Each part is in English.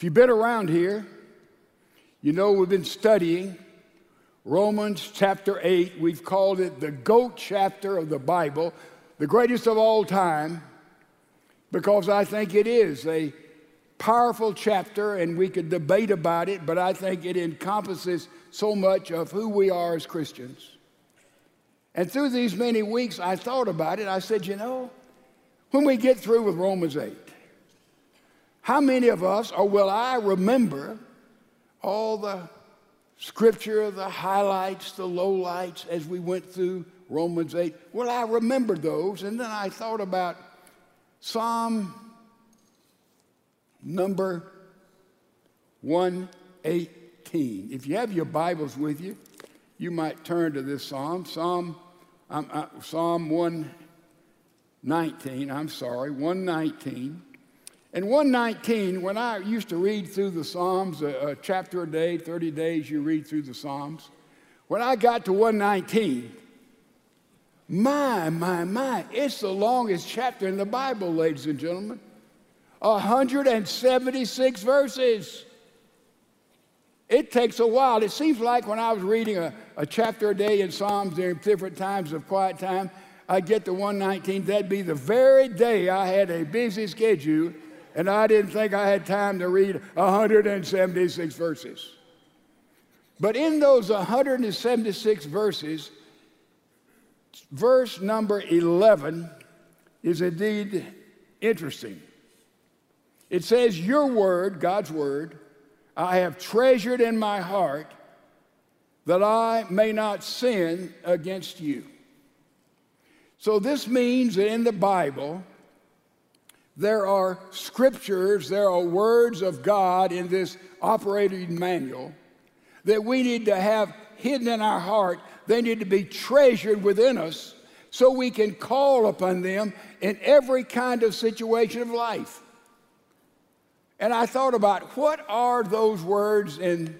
If you've been around here, you know we've been studying Romans chapter 8. We've called it the GOAT chapter of the Bible, the greatest of all time, because I think it is a powerful chapter and we could debate about it, but I think it encompasses so much of who we are as Christians. And through these many weeks, I thought about it. I said, you know, when we get through with Romans 8, how many of us, or will I remember all the scripture, the highlights, the lowlights as we went through Romans 8? Well, I remember those. And then I thought about Psalm number 118. If you have your Bibles with you, you might turn to this psalm. Psalm, um, uh, psalm 119, I'm sorry, 119. And 119, when I used to read through the Psalms, a, a, chapter a day, 30 days you read through the Psalms, when I got to 119, my, my, my, it's the longest chapter in the Bible, ladies and gentlemen. 176 verses. It takes a while. It seems like when I was reading a, a chapter a day in Psalms during different times of quiet time, I'd get to 119. That'd be the very day I had a busy schedule and I didn't think I had time to read 176 verses. But in those 176 verses, verse number 11 is indeed interesting. It says, Your word, God's word, I have treasured in my heart that I may not sin against you. So this means that in the Bible, there are scriptures, there are words of God in this operating manual that we need to have hidden in our heart. They need to be treasured within us so we can call upon them in every kind of situation of life. And I thought about what are those words in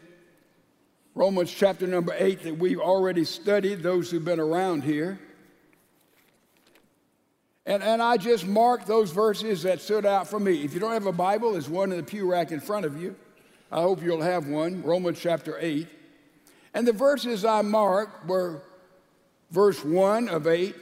Romans chapter number eight that we've already studied, those who've been around here. And, and I just marked those verses that stood out for me. If you don't have a Bible, there's one in the pew rack in front of you. I hope you'll have one, Romans chapter 8. And the verses I marked were verse 1 of 8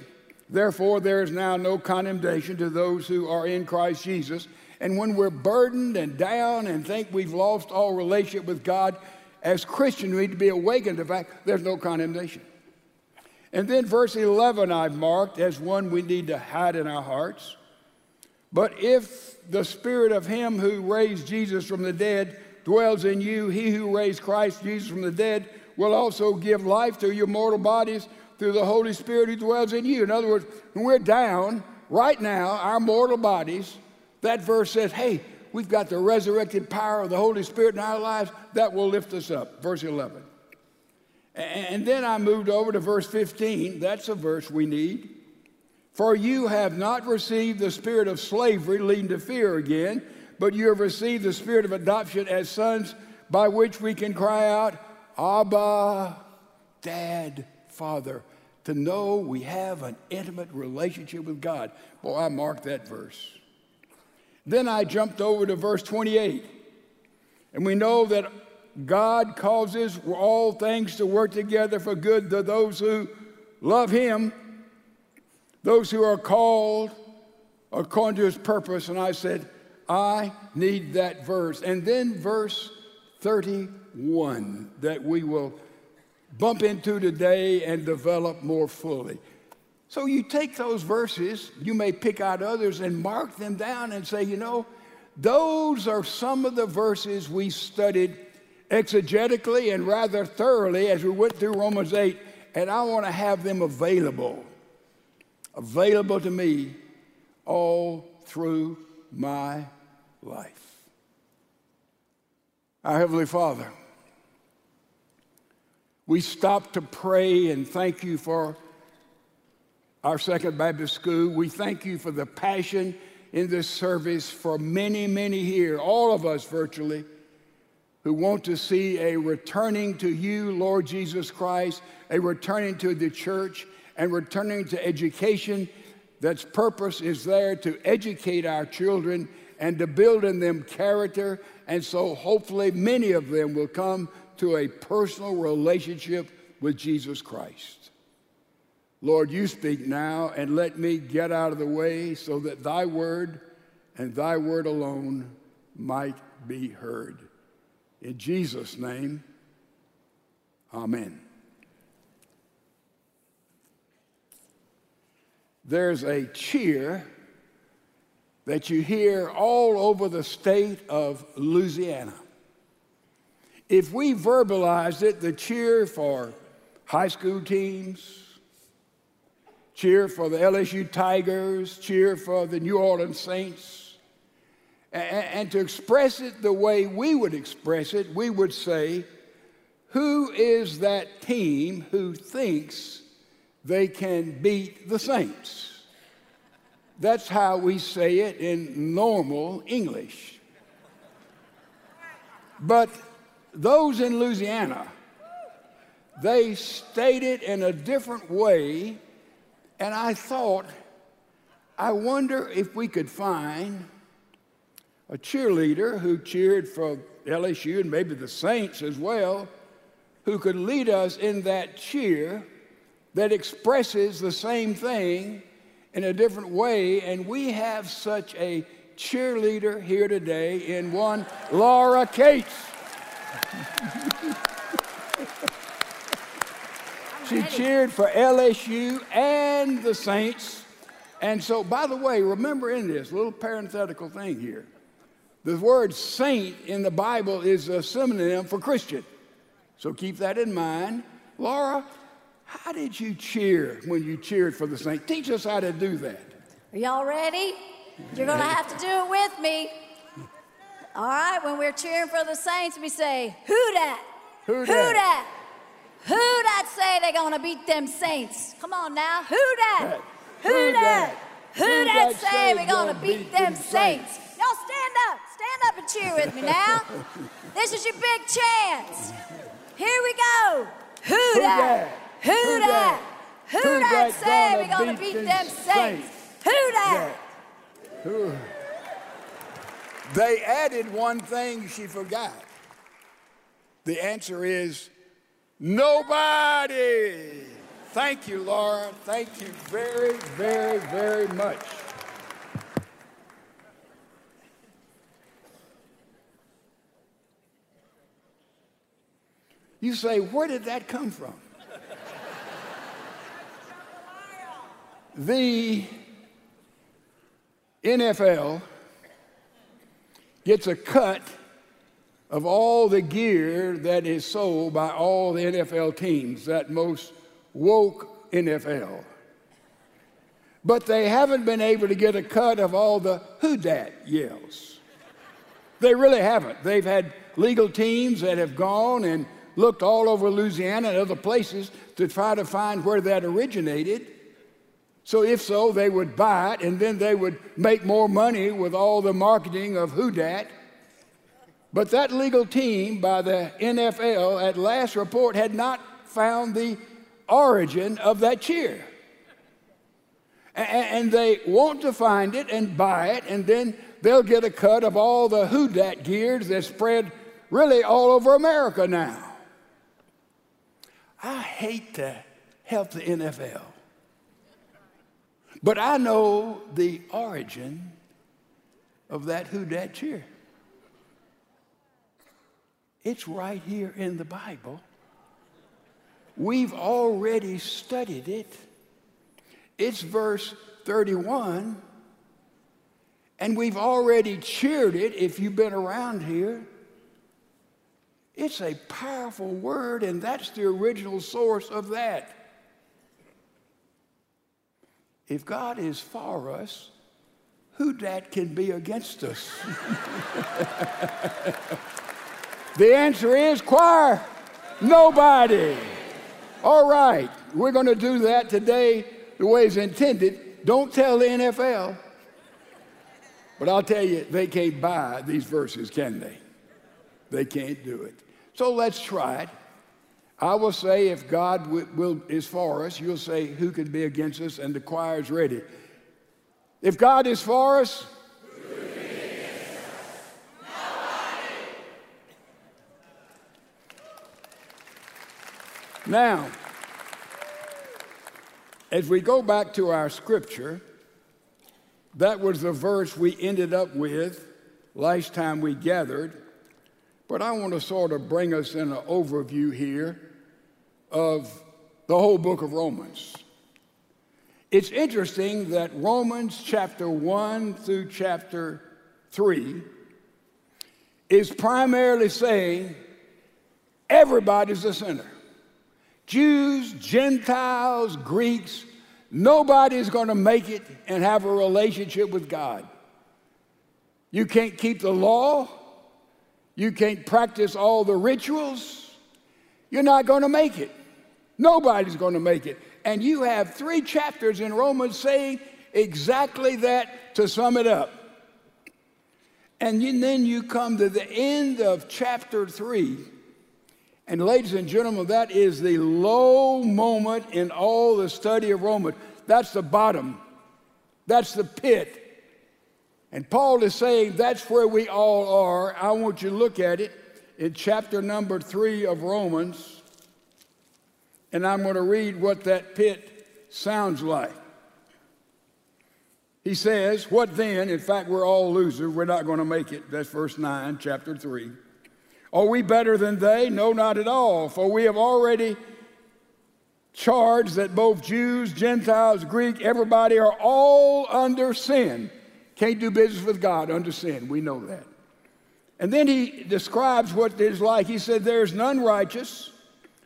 Therefore, there is now no condemnation to those who are in Christ Jesus. And when we're burdened and down and think we've lost all relationship with God, as Christians, we need to be awakened to the fact there's no condemnation. And then verse 11 I've marked as one we need to hide in our hearts. But if the spirit of him who raised Jesus from the dead dwells in you, he who raised Christ Jesus from the dead will also give life to your mortal bodies through the Holy Spirit who dwells in you. In other words, when we're down right now, our mortal bodies, that verse says, hey, we've got the resurrected power of the Holy Spirit in our lives that will lift us up. Verse 11. And then I moved over to verse 15. That's a verse we need. For you have not received the spirit of slavery, leading to fear again, but you have received the spirit of adoption as sons, by which we can cry out, Abba, Dad, Father, to know we have an intimate relationship with God. Boy, I marked that verse. Then I jumped over to verse 28. And we know that God causes all things to work together for good to those who love Him, those who are called according to His purpose. And I said, I need that verse. And then verse 31 that we will bump into today and develop more fully. So you take those verses, you may pick out others and mark them down and say, you know, those are some of the verses we studied exegetically and rather thoroughly as we went through Romans 8, and I want to have them available, available to me all through my life. Our Heavenly Father, we stop to pray and thank you for our Second Baptist School. We thank you for the passion in this service for many, many here, all of us virtually who want to see a returning to you, Lord Jesus Christ, a returning to the church, and returning to education that's purpose is there to educate our children and to build in them character. And so hopefully many of them will come to a personal relationship with Jesus Christ. Lord, you speak now and let me get out of the way so that thy word and thy word alone might be heard. In Jesus' name, amen. There's a cheer that you hear all over the state of Louisiana. If we verbalized it, the cheer for high school teams, cheer for the LSU Tigers, cheer for the New Orleans Saints, and, to express it the way we would express it, we would say, Who is that team who thinks they can beat the Saints? That's how we say it in normal English. But those in Louisiana, they state it in a different way, and I thought, I wonder if we could find a cheerleader who cheered for LSU and maybe the Saints as well, who could lead us in that cheer that expresses the same thing in a different way. And we have such a cheerleader here today in one Laura Cates. she cheered for LSU and the Saints. And so, by the way, remember in this little parenthetical thing here the word saint in the Bible is a synonym for Christian. So keep that in mind. Laura, how did you cheer when you cheered for the Saints? Teach us how to do that. Are y'all ready? You're going to have to do it with me. All right, when we're cheering for the Saints, we say, Who dat? Who Who dat? Who dat say they're going to beat them Saints? Come on now. Who dat? Who dat? Who dat say we're going to beat them Saints? Y'all stand up. Stand up and cheer with me now. This is your big chance. Here we go. Who dat? Who dat? Who dat say we're going to beat them Saints? Who? Who? They added one thing she forgot. The answer is nobody. Thank you, Laura. Thank you very, very, very much. You say, where did that come from? the NFL gets a cut of all the gear that is sold by all the NFL teams, that most woke NFL. But they haven't been able to get a cut of all the who dat yells. They really haven't. They've had legal teams that have gone and looked all over Louisiana and other places to try to find where that originated. So, if so, they would buy it and then they would make more money with all the marketing of Who Dat. But that legal team by the NFL at last report had not found the origin of that cheer. And they want to find it and buy it, and then they'll get a cut of all the Who Dat gears that spread really all over America now. I hate to help the NFL, but I know the origin of that Who Dat cheer. It's right here in the Bible. We've already studied it. It's verse 31, and we've already cheered it if you've been around here. It's a powerful word, and that's the original source of that. If God is for us, who that can be against us? the answer is choir. Nobody. All right, we're going to do that today the way it's intended. Don't tell the NFL. But I'll tell you, they can't buy these verses, can they? They can't do it. So let's try it. I will say, if God will, will, is for us, you'll say, who could be against us? And the choir is ready. If God is for us, Now, as we go back to our scripture, that was the verse we ended up with last time we gathered but I want to sort of bring us in an overview here of the whole book of Romans. It's interesting that Romans chapter 1 through chapter 3 is primarily saying everybody's a sinner. Jews, Gentiles, Greeks, nobody's going to make it and have a relationship with God. You can't keep the law. You can't practice all the rituals. You're not going to make it. Nobody's going to make it. And you have three chapters in Romans saying exactly that to sum it up. And then you come to the end of chapter three. And, ladies and gentlemen, that is the low moment in all the study of Romans. That's the bottom, that's the pit. And Paul is saying that's where we all are. I want you to look at it in chapter number three of Romans. And I'm going to read what that pit sounds like. He says, What then? In fact, we're all losers. We're not going to make it. That's verse 9, chapter 3. Are we better than they? No, not at all. For we have already charged that both Jews, Gentiles, Greek, everybody are all under sin. Can't do business with God under sin. We know that. And then he describes what it is like. He said, There is none righteous,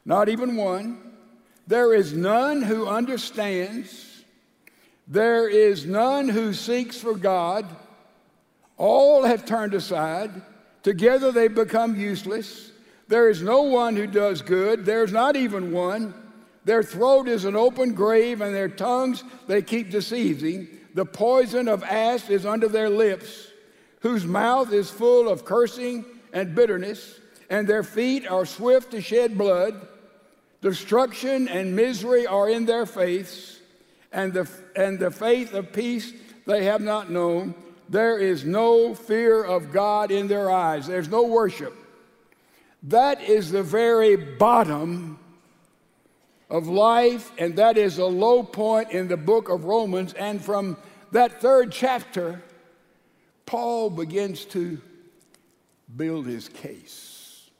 not even one. There is none who understands. There is none who seeks for God. All have turned aside. Together they become useless. There is no one who does good. There's not even one. Their throat is an open grave, and their tongues they keep deceiving. The poison of asp is under their lips, whose mouth is full of cursing and bitterness, and their feet are swift to shed blood. Destruction and misery are in their faiths, and the, and the faith of peace they have not known. There is no fear of God in their eyes, there's no worship. That is the very bottom of life, and that is a low point in the book of Romans. And from that third chapter, Paul begins to build his case.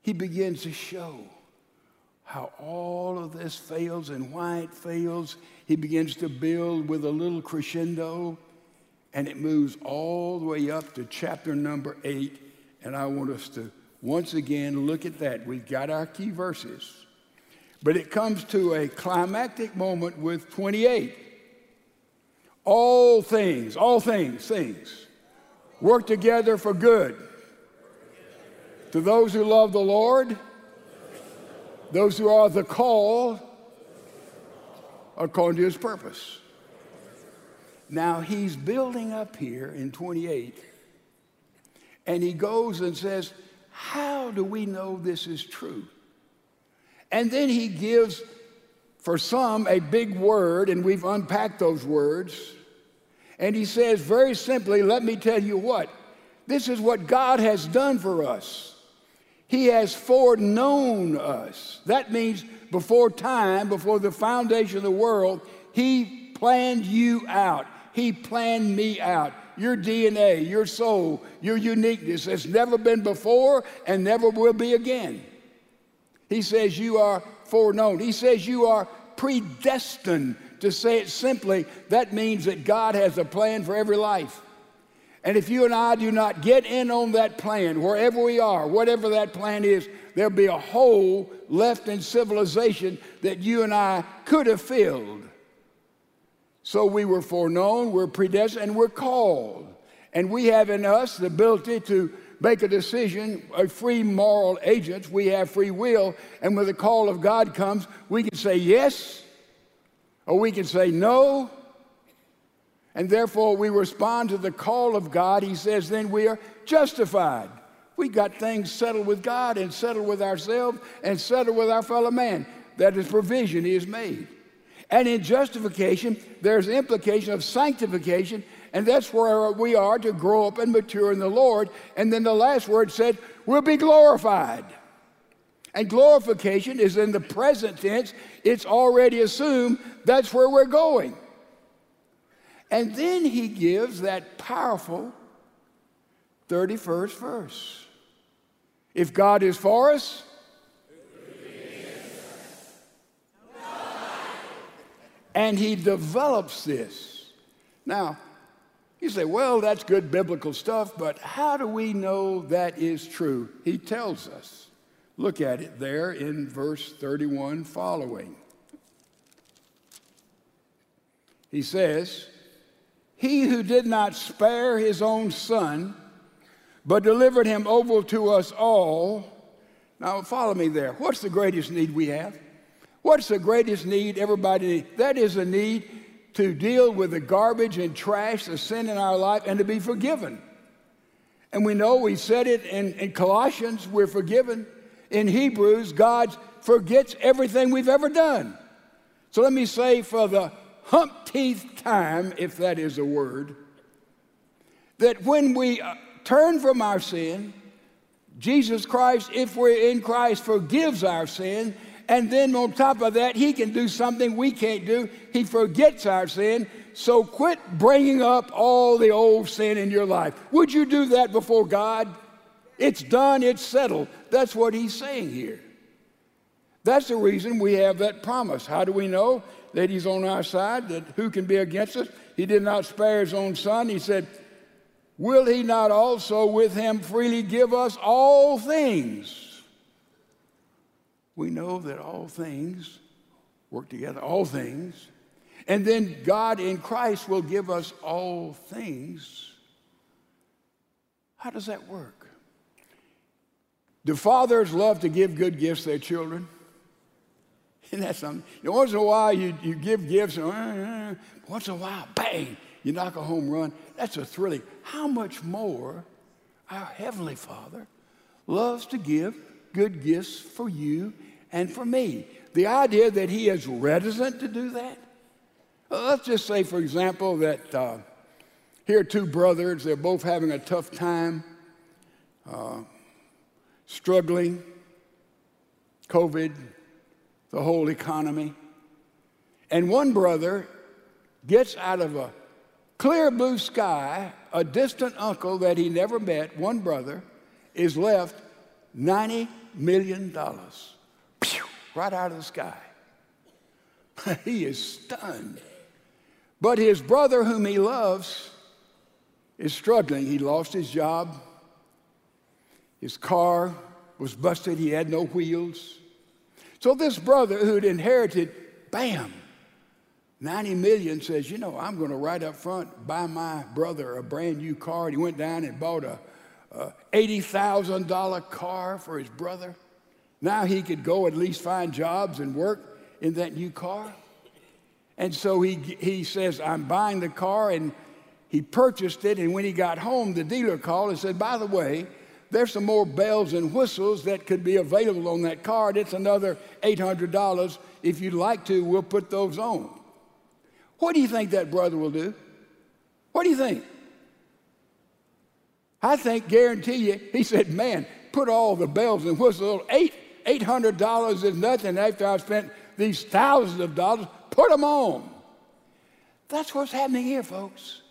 He begins to show how all of this fails and why it fails. He begins to build with a little crescendo, and it moves all the way up to chapter number eight. And I want us to once again look at that. We've got our key verses, but it comes to a climactic moment with 28. All things, all things, things work together for good to those who love the Lord those who are the call according to his purpose. Now he's building up here in 28, and he goes and says, How do we know this is true? And then he gives, for some, a big word, and we've unpacked those words. And he says, very simply, Let me tell you what, this is what God has done for us. He has foreknown us. That means before time, before the foundation of the world, He planned you out. He planned me out. Your DNA, your soul, your uniqueness has never been before and never will be again. He says you are foreknown. He says you are predestined. To say it simply, that means that God has a plan for every life. And if you and I do not get in on that plan, wherever we are, whatever that plan is, there'll be a hole left in civilization that you and I could have filled. So we were foreknown, we're predestined, and we're called. And we have in us the ability to make a decision, a free moral agent. We have free will. And when the call of God comes, we can say yes or we can say no and therefore we respond to the call of God, he says, then we are justified. We got things settled with God and settled with ourselves and settled with our fellow man. That is provision he has made. And in justification, there's implication of sanctification, and that's where we are to grow up and mature in the Lord. And then the last word said, we'll be glorified. And glorification is in the present tense, it's already assumed that's where we're going. And then he gives that powerful 31st verse. If God is for us, and he develops this. Now, you say, well, that's good biblical stuff, but how do we know that is true? He tells us. Look at it there in verse 31 following. He says, He who did not spare his own son, but delivered him over to us all. Now, follow me there. What's the greatest need we have? What's the greatest need everybody needs? That is a need to deal with the garbage and trash, the sin in our life, and to be forgiven. And we know we said it in, in Colossians, we're forgiven. In Hebrews, God forgets everything we've ever done. So let me say for the humpteenth time, if that is a word, that when we uh, turn from our sin, Jesus Christ, if we're in Christ, forgives our sin and then on top of that, he can do something we can't do. He forgets our sin. So quit bringing up all the old sin in your life. Would you do that before God? It's done, it's settled. That's what he's saying here. That's the reason we have that promise. How do we know that he's on our side? That who can be against us? He did not spare his own son. He said, Will he not also with him freely give us all things? We know that all things work together, all things. And then God in Christ will give us all things. How does that work? Do fathers love to give good gifts to their children? Isn't that something? You know, once in a while you, you give gifts, and uh, uh, once in a while, bang, you knock a home run. That's a thrilling. How much more our Heavenly Father loves to give good gifts for you and for me. The idea that he is reticent to do that. Uh, let's just say, for example, that uh, here are two brothers, they're both having a tough time, uh, struggling, COVID, the whole economy. And one brother gets out of a clear blue sky, a distant uncle that he never met, one brother, is left $90 million right out of the sky. he is stunned. But his brother, whom he loves, is struggling. He lost his job. His car was busted. He had no wheels. So this brother who'd inherited, bam, 90 million says, you know, I'm going to right up front buy my brother a brand new car. And he went down and bought a, a $80,000 car for his brother. Now he could go at least find jobs and work in that new car. And so he, he says, I'm buying the car, and he purchased it. And when he got home, the dealer called and said, By the way, there's some more bells and whistles that could be available on that card. It's another $800. If you'd like to, we'll put those on. What do you think that brother will do? What do you think? I think, guarantee you, he said, Man, put all the bells and whistles, $800 is nothing after I've spent these thousands of dollars. Put them on. That's what's happening here, folks.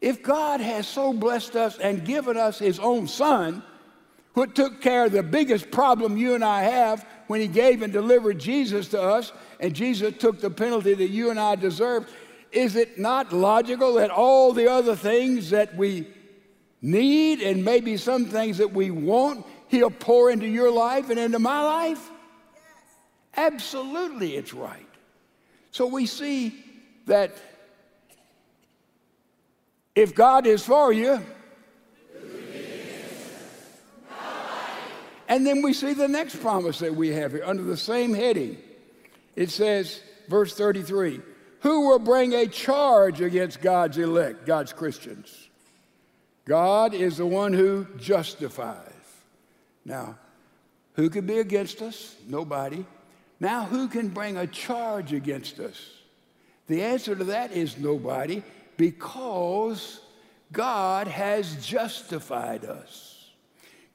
If God has so blessed us and given us His own Son, who took care of the biggest problem you and I have when He gave and delivered Jesus to us, and Jesus took the penalty that you and I deserve, is it not logical that all the other things that we need and maybe some things that we want He'll pour into your life and into my life? Absolutely, it's right. So we see that if God is for you, and then we see the next promise that we have here under the same heading. It says, verse 33 Who will bring a charge against God's elect, God's Christians? God is the one who justifies. Now, who could be against us? Nobody. Now, who can bring a charge against us? The answer to that is nobody because God has justified us.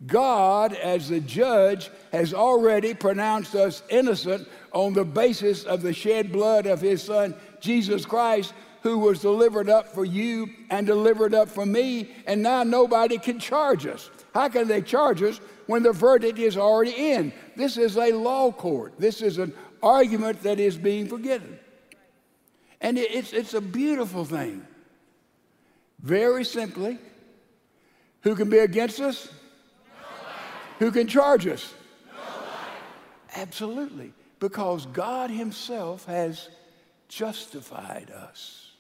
God, as the judge, has already pronounced us innocent on the basis of the shed blood of his son, Jesus Christ, who was delivered up for you and delivered up for me, and now nobody can charge us. How can they charge us when the verdict is already in? This is a law court. This is an argument that is being forgiven. And it's, it's a beautiful thing. Very simply, who can be against us? Nobody. Who can charge us? Nobody. Absolutely, because God Himself has justified us.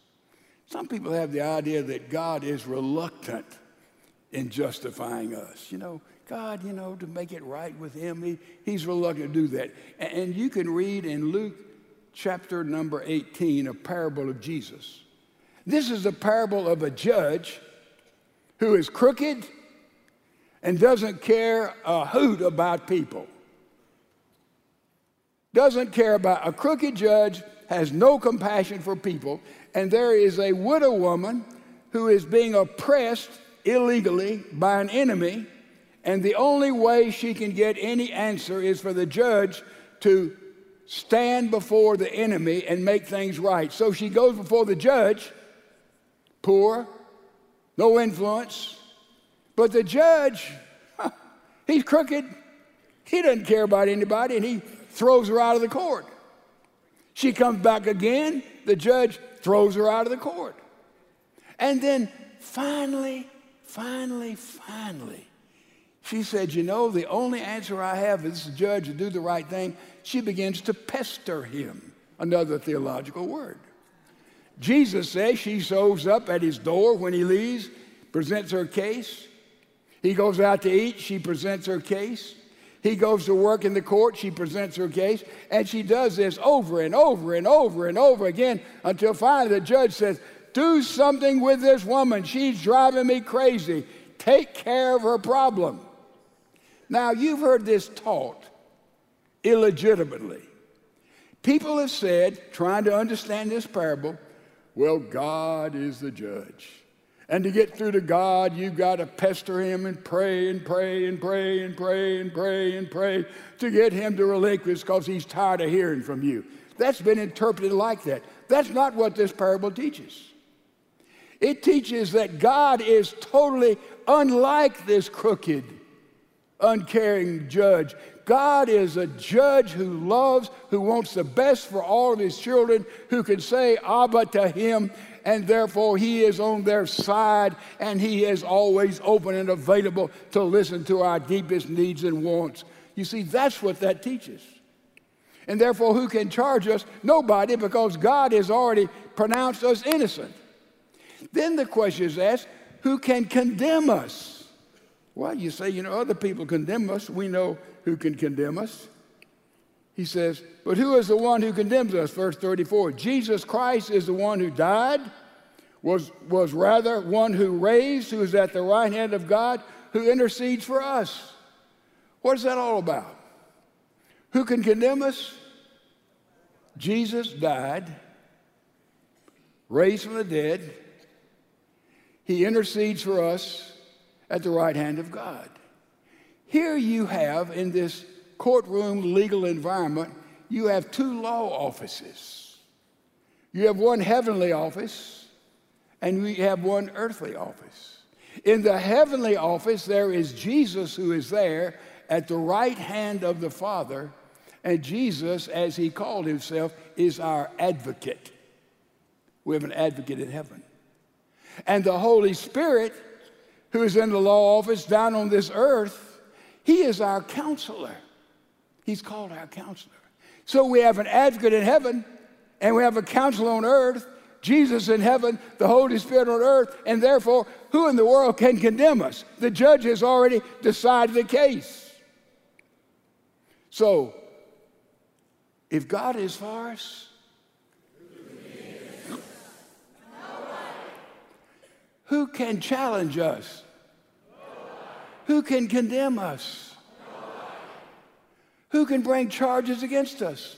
Some people have the idea that God is reluctant in justifying us. You know, God, you know, to make it right with Him, he, He's reluctant to do that. And, and you can read in Luke chapter number 18 a parable of Jesus. This is a parable of a judge who is crooked and doesn't care a hoot about people. Doesn't care about a crooked judge, has no compassion for people, and there is a widow woman who is being oppressed illegally by an enemy, and the only way she can get any answer is for the judge to stand before the enemy and make things right. So she goes before the judge, poor, no influence, but the judge, he's crooked. He doesn't care about anybody, and he throws her out of the court. She comes back again, the judge throws her out of the court. And then finally, finally, finally, she said, You know, the only answer I have is the judge to do the right thing. She begins to pester him, another theological word. Jesus says she shows up at his door when he leaves, presents her case. He goes out to eat, she presents her case. He goes to work in the court, she presents her case, and she does this over and over and over and over again until finally the judge says, Do something with this woman. She's driving me crazy. Take care of her problem. Now, you've heard this taught illegitimately. People have said, trying to understand this parable, well, God is the judge. And to get through to God, you've got to pester him and pray and pray and pray and pray and pray and pray to get him to relinquish because he's tired of hearing from you. That's been interpreted like that. That's not what this parable teaches. It teaches that God is totally unlike this crooked, uncaring judge. God is a judge who loves, who wants the best for all of his children, who can say Abba to him and therefore He is on their side and He is always open and available to listen to our deepest needs and wants. You see, that's what that teaches. And therefore, who can charge us? Nobody, because God has already pronounced us innocent. Then the question is asked who can condemn us? Well, you say, you know, other people condemn us. We know who can condemn us. He says, But who is the one who condemns us? Verse 34 Jesus Christ is the one who died, was, was rather one who raised, who is at the right hand of God, who intercedes for us. What is that all about? Who can condemn us? Jesus died, raised from the dead. He intercedes for us at the right hand of God. Here you have in this courtroom legal environment, you have two law offices. You have one heavenly office, and we have one earthly office. In the heavenly office, there is Jesus who is there at the right hand of the Father, and Jesus, as he called himself, is our advocate. We have an advocate in heaven. And the Holy Spirit, who is in the law office down on this earth, he is our counselor. He's called our counselor. So we have an advocate in heaven, and we have a counselor on earth, Jesus in heaven, the Holy Spirit on earth, and therefore, who in the world can condemn us? The judge has already decided the case. So, if God is for us, who can challenge us? Who can condemn us? Who can bring charges against us?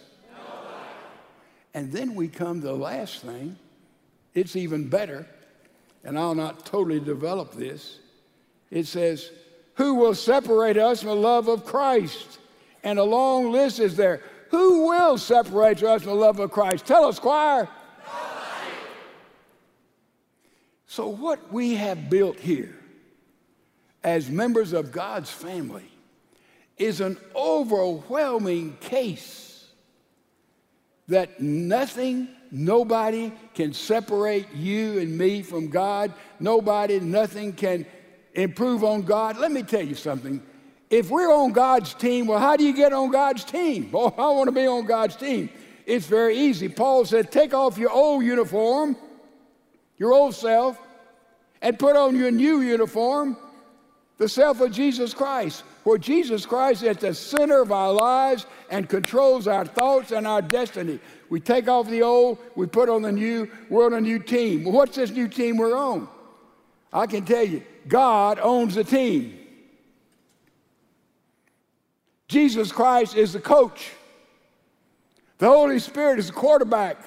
And then we come to the last thing. It's even better, and I'll not totally develop this. It says, Who will separate us from the love of Christ? And a long list is there. Who will separate us from the love of Christ? Tell us, choir. So, what we have built here as members of God's family is an overwhelming case that nothing, nobody can separate you and me from God. Nobody, nothing can improve on God. Let me tell you something. If we're on God's team, well, how do you get on God's team? Boy, oh, I want to be on God's team. It's very easy. Paul said, take off your old uniform, your old self, and put on your new uniform, the self of Jesus Christ, where Jesus Christ is at the center of our lives and controls our thoughts and our destiny. We take off the old, we put on the new, we're on a new team. Well, what's this new team we're on? I can tell you, God owns the team. Jesus Christ is the coach. The Holy Spirit is the quarterback.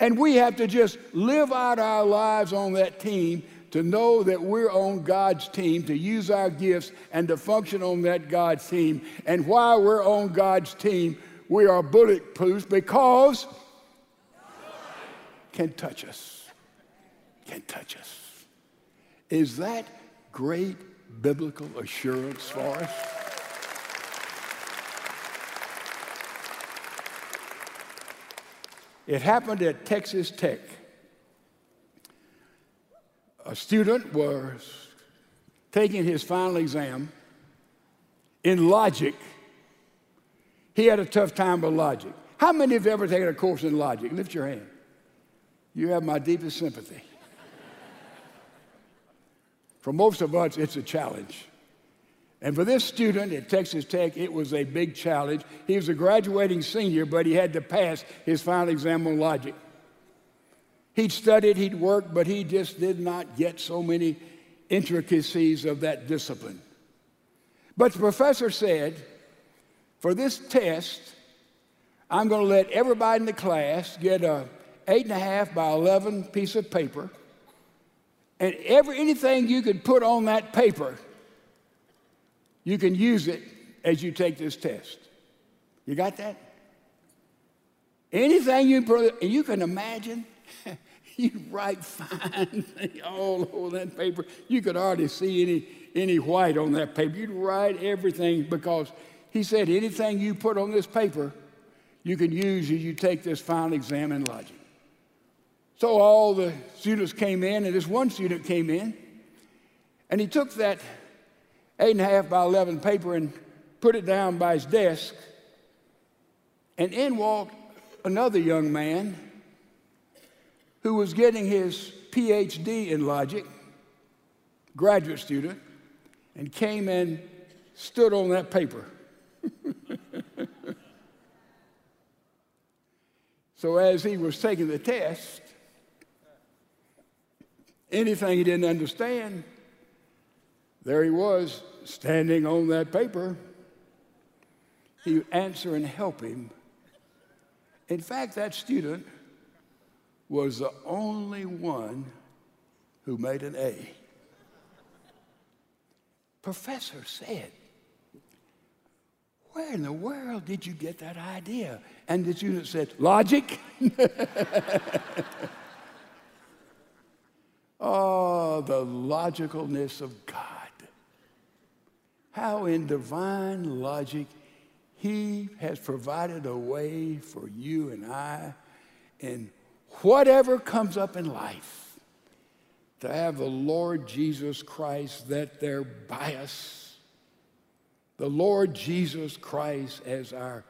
And we have to just live out our lives on that team to know that we're on God's team, to use our gifts and to function on that God's team. And while we're on God's team, we are bulletproof because can touch us. Can touch us. Is that great biblical assurance for us? It happened at Texas Tech. A student was taking his final exam in logic. He had a tough time with logic. How many have ever taken a course in logic? Lift your hand. You have my deepest sympathy. For most of us, it's a challenge. And for this student at Texas Tech, it was a big challenge. He was a graduating senior, but he had to pass his final exam on logic. He'd studied, he'd worked, but he just did not get so many intricacies of that discipline. But the professor said, for this test, I'm going to let everybody in the class get a eight and a half by 11 piece of paper, and every, anything you could put on that paper, you can use it as you take this test. You got that? Anything you put, you can imagine, you write fine all over that paper. You could hardly see any, any white on that paper. You'd write everything because he said anything you put on this paper, you can use as you take this final exam in logic. So all the students came in, and this one student came in, and he took that eight and a half by 11 paper and put it down by his desk. And in walked another young man who was getting his PhD in logic, graduate student, and came and stood on that paper. so as he was taking the test, anything he didn't understand, there he was, standing on that paper. He would answer and help him. In fact, that student was the only one who made an A. Professor said, Where in the world did you get that idea? And the student said, Logic. oh, the logicalness of God how in divine logic he has provided a way for you and I in whatever comes up in life to have the Lord Jesus Christ that there by us, the Lord Jesus Christ as our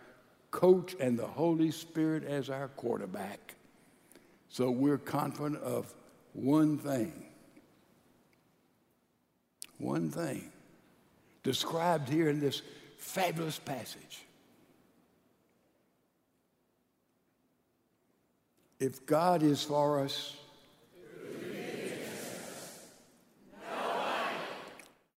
coach and the Holy Spirit as our quarterback. So we're confident of one thing. One thing described here in this fabulous passage. If God is for us,